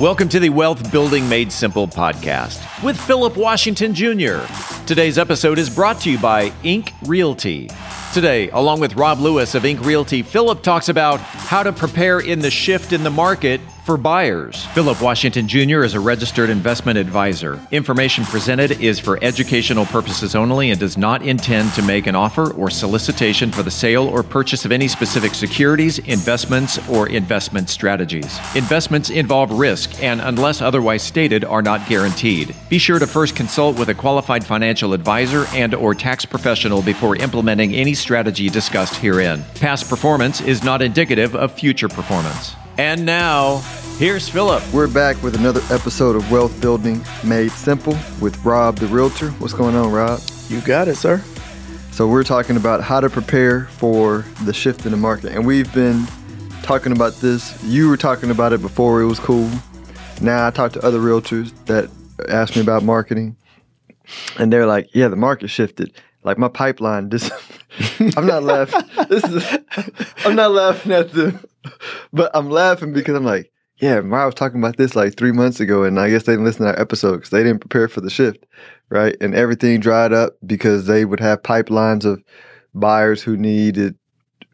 Welcome to the Wealth Building Made Simple podcast with Philip Washington Jr. Today's episode is brought to you by Ink Realty. Today, along with Rob Lewis of Ink Realty, Philip talks about how to prepare in the shift in the market for buyers. Philip Washington Jr. is a registered investment advisor. Information presented is for educational purposes only and does not intend to make an offer or solicitation for the sale or purchase of any specific securities, investments, or investment strategies. Investments involve risk and, unless otherwise stated, are not guaranteed. Be sure to first consult with a qualified financial advisor and or tax professional before implementing any strategy discussed herein. Past performance is not indicative of future performance. And now, here's Philip. We're back with another episode of Wealth Building Made Simple with Rob the Realtor. What's going on, Rob? You got it, sir. So, we're talking about how to prepare for the shift in the market. And we've been talking about this. You were talking about it before it was cool. Now, I talked to other realtors that asked me about marketing. And they're like, yeah, the market shifted. Like my pipeline, this I'm not laughing. This is I'm not laughing at them, but I'm laughing because I'm like, yeah, I was talking about this like three months ago, and I guess they didn't listen to our episode because they didn't prepare for the shift, right? And everything dried up because they would have pipelines of buyers who needed,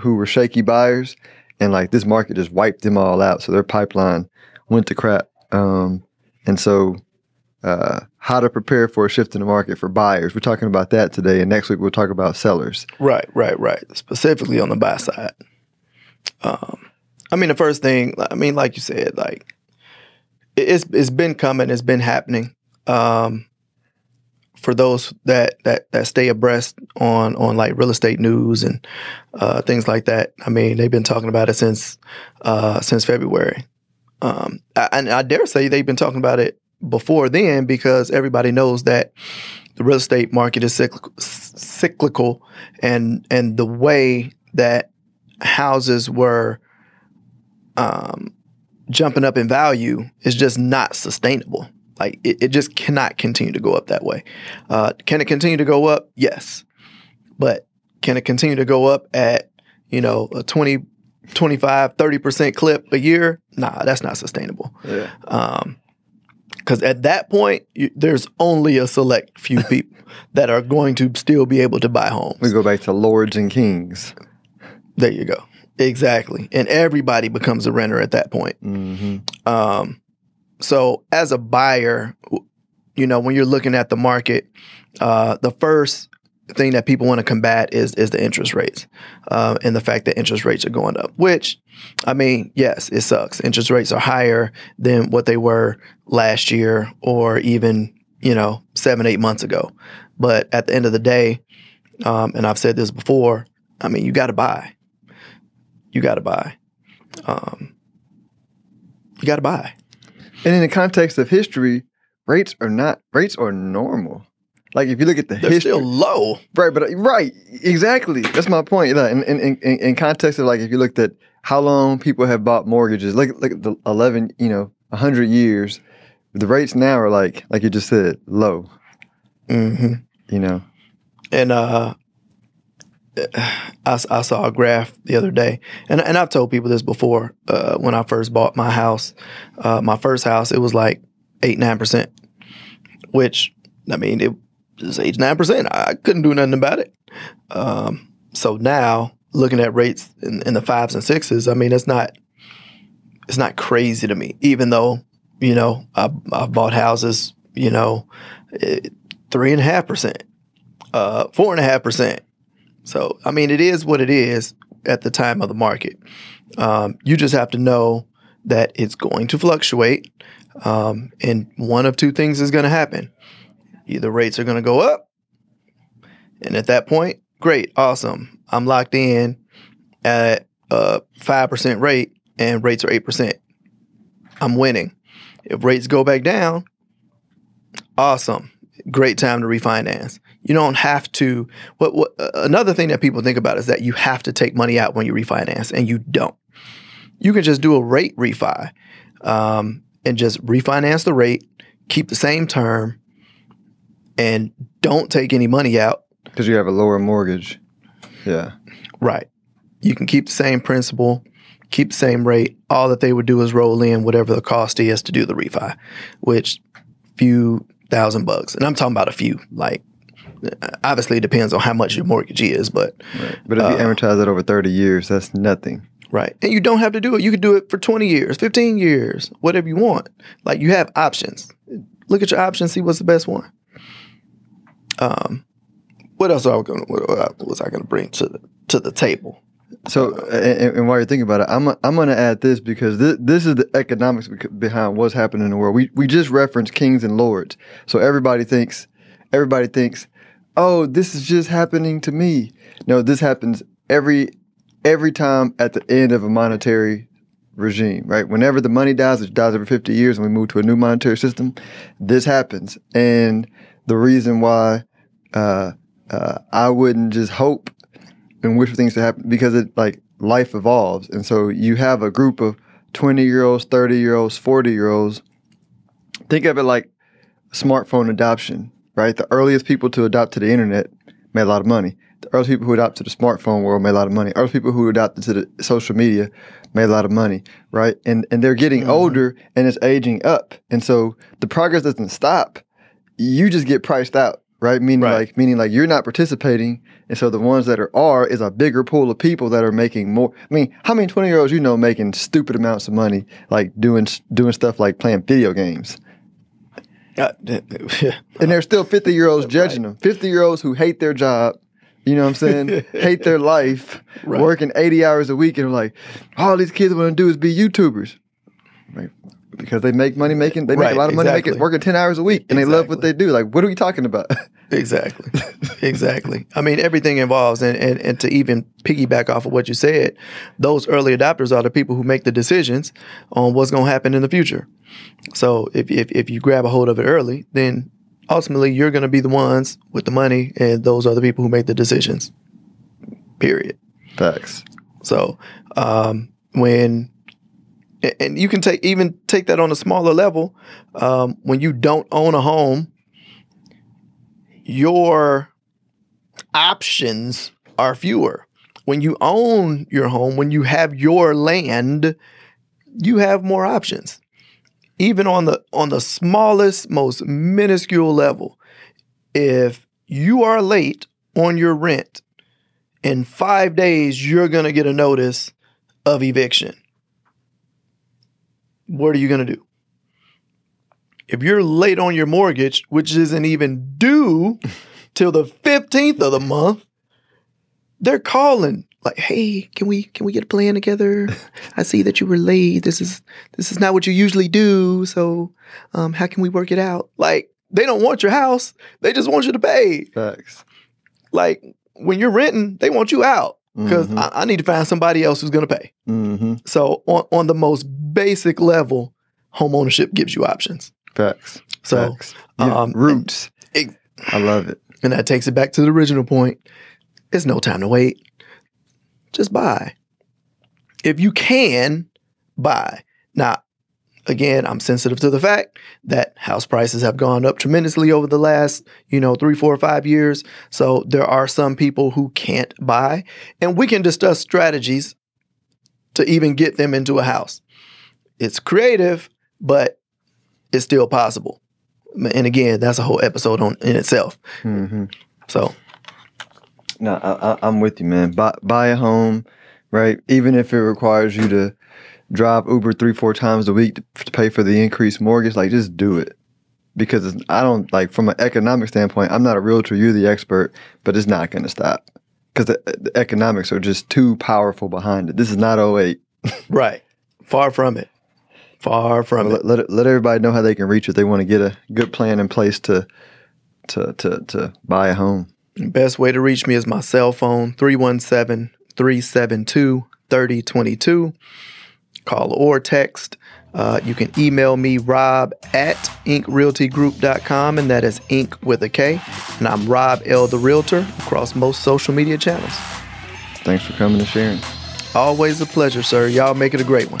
who were shaky buyers, and like this market just wiped them all out, so their pipeline went to crap. Um, and so uh, how to prepare for a shift in the market for buyers. We're talking about that today, and next week we'll talk about sellers. Right, right, right. Specifically on the buy side. Um, I mean, the first thing, I mean, like you said, like it's it's been coming, it's been happening. Um, for those that that that stay abreast on on like real estate news and uh, things like that, I mean, they've been talking about it since uh, since February. Um, I, and I dare say they've been talking about it before then because everybody knows that the real estate market is cyclical, cyclical and and the way that houses were um, jumping up in value is just not sustainable. Like it, it just cannot continue to go up that way. Uh, can it continue to go up? Yes. But can it continue to go up at, you know, a 20, 25, 30% clip a year? Nah, that's not sustainable. Yeah. Um, because at that point, you, there's only a select few people that are going to still be able to buy homes. We go back to lords and kings. There you go. Exactly. And everybody becomes a renter at that point. Mm-hmm. Um, so as a buyer, you know, when you're looking at the market, uh, the first thing that people want to combat is is the interest rates uh, and the fact that interest rates are going up. Which, I mean, yes, it sucks. Interest rates are higher than what they were last year or even you know seven eight months ago. But at the end of the day, um, and I've said this before, I mean, you got to buy. You got to buy. Um, you got to buy. And in the context of history, rates are not rates are normal. Like if you look at the They're history, still low. right? But right, exactly. That's my point. Like, in, in, in, in context of like if you looked at how long people have bought mortgages, like like the eleven, you know, hundred years, the rates now are like like you just said, low. Mm-hmm. You know, And uh, I, I saw a graph the other day, and and I've told people this before. Uh, when I first bought my house, uh, my first house, it was like eight nine percent, which I mean it nine percent. I couldn't do nothing about it. Um, so now looking at rates in, in the fives and sixes, I mean it's not it's not crazy to me. Even though you know I I've bought houses, you know, eh, three and a half percent, uh, four and a half percent. So, I mean, it is what it is at the time of the market. Um, you just have to know that it's going to fluctuate. Um, and one of two things is going to happen either rates are going to go up. And at that point, great, awesome. I'm locked in at a 5% rate and rates are 8%. I'm winning. If rates go back down, awesome. Great time to refinance. You don't have to. What, what another thing that people think about is that you have to take money out when you refinance, and you don't. You can just do a rate refi, um, and just refinance the rate, keep the same term, and don't take any money out. because you have a lower mortgage. Yeah. Right. You can keep the same principal, keep the same rate. All that they would do is roll in whatever the cost is to do the refi, which few thousand bucks. And I'm talking about a few. Like obviously it depends on how much your mortgage is, but But if you uh, amortize it over 30 years, that's nothing. right. And you don't have to do it. You could do it for 20 years, 15 years, whatever you want. Like you have options. Look at your options, see what's the best one. Um, what else I going? Was I going to bring to the to the table? So, and, and while you're thinking about it, I'm I'm going to add this because this, this is the economics behind what's happening in the world. We we just referenced kings and lords, so everybody thinks everybody thinks, oh, this is just happening to me. No, this happens every every time at the end of a monetary regime, right? Whenever the money dies, it dies every 50 years, and we move to a new monetary system. This happens, and the reason why uh, uh, I wouldn't just hope and wish for things to happen because it like life evolves, and so you have a group of 20 year olds, 30 year olds, 40 year olds. Think of it like smartphone adoption, right? The earliest people to adopt to the internet made a lot of money. The earliest people who adopted to the smartphone world made a lot of money. Earliest people who adopted to the social media made a lot of money, right? And and they're getting older and it's aging up. And so the progress doesn't stop. You just get priced out, right? Meaning Right. like meaning like you're not participating. And so the ones that are are is a bigger pool of people that are making more. I mean, how many 20 year olds you know making stupid amounts of money, like doing doing stuff like playing video games? Uh, And there's still 50 year olds judging them. 50 year olds who hate their job, you know what I'm saying? hate their life, Right. working 80 hours a week, and like, all these kids want to do is be YouTubers. Like, because they make money making, they make Right, a lot of money exactly. making, working 10 hours a week, and they love what they do. Like, what are we talking about? Exactly. exactly. I mean, everything involves, and, and, and to even piggyback off of what you said, those early adopters are the people who make the decisions on what's going to happen in the future. So if, if, if you grab a hold of it early, then ultimately you're going to be the ones with the money, and those are the people who make the decisions. Period. Facts. So um, when and you can take even take that on a smaller level um, when you don't own a home, your options are fewer. When you own your home, when you have your land, you have more options. Even on the on the smallest, most minuscule level, if you are late on your rent, in five days you're gonna get a notice of eviction. What are you gonna do? If you're late on your mortgage, which isn't even due till the 15th of the month, they're calling like, "Hey, can we can we get a plan together? I see that you were late. This is this is not what you usually do. So, um, how can we work it out?" Like, they don't want your house. They just want you to pay. Facts. Like when you're renting, they want you out because Mhm. I, I need to find somebody else who's going to pay. Mm-hmm. So on on the most basic level, home ownership gives you options. Facts. So Facts. Yeah, um, roots. it- I love it. and that takes it back to the original point. It's no time to wait. Just buy. If you can, buy. Now, again, I'm sensitive to the fact that house prices have gone up tremendously over the last, you know, three, four, five years. So there are some people who can't buy. And we can discuss strategies to even get them into a house. It's creative, but it's still possible. And again, that's a whole episode on in itself. Mm-hmm. So No, I, I, I'm with you, man. Buy, buy a home, right? Even if it requires you to drive Uber three, four times a week to, pay for the increased mortgage, like just do it. Because it's, I don't like from an economic standpoint. I'm not a realtor. You're the expert, but it's not going to stop because the, the economics are just too powerful behind it. This is not 08. Right. Far from it. Far from it. Let, let, let everybody know how they can reach it. They want to get a good plan in place to to to to buy a home. Best way to reach me is my cell phone 317 372 3022. Call or text. Uh, you can email me, rob at inkrealtygroup.com, and that is Ink with a K. And I'm Rob L. the Realtor across most social media channels. Thanks for coming and sharing. Always a pleasure, sir. Y'all make it a great one.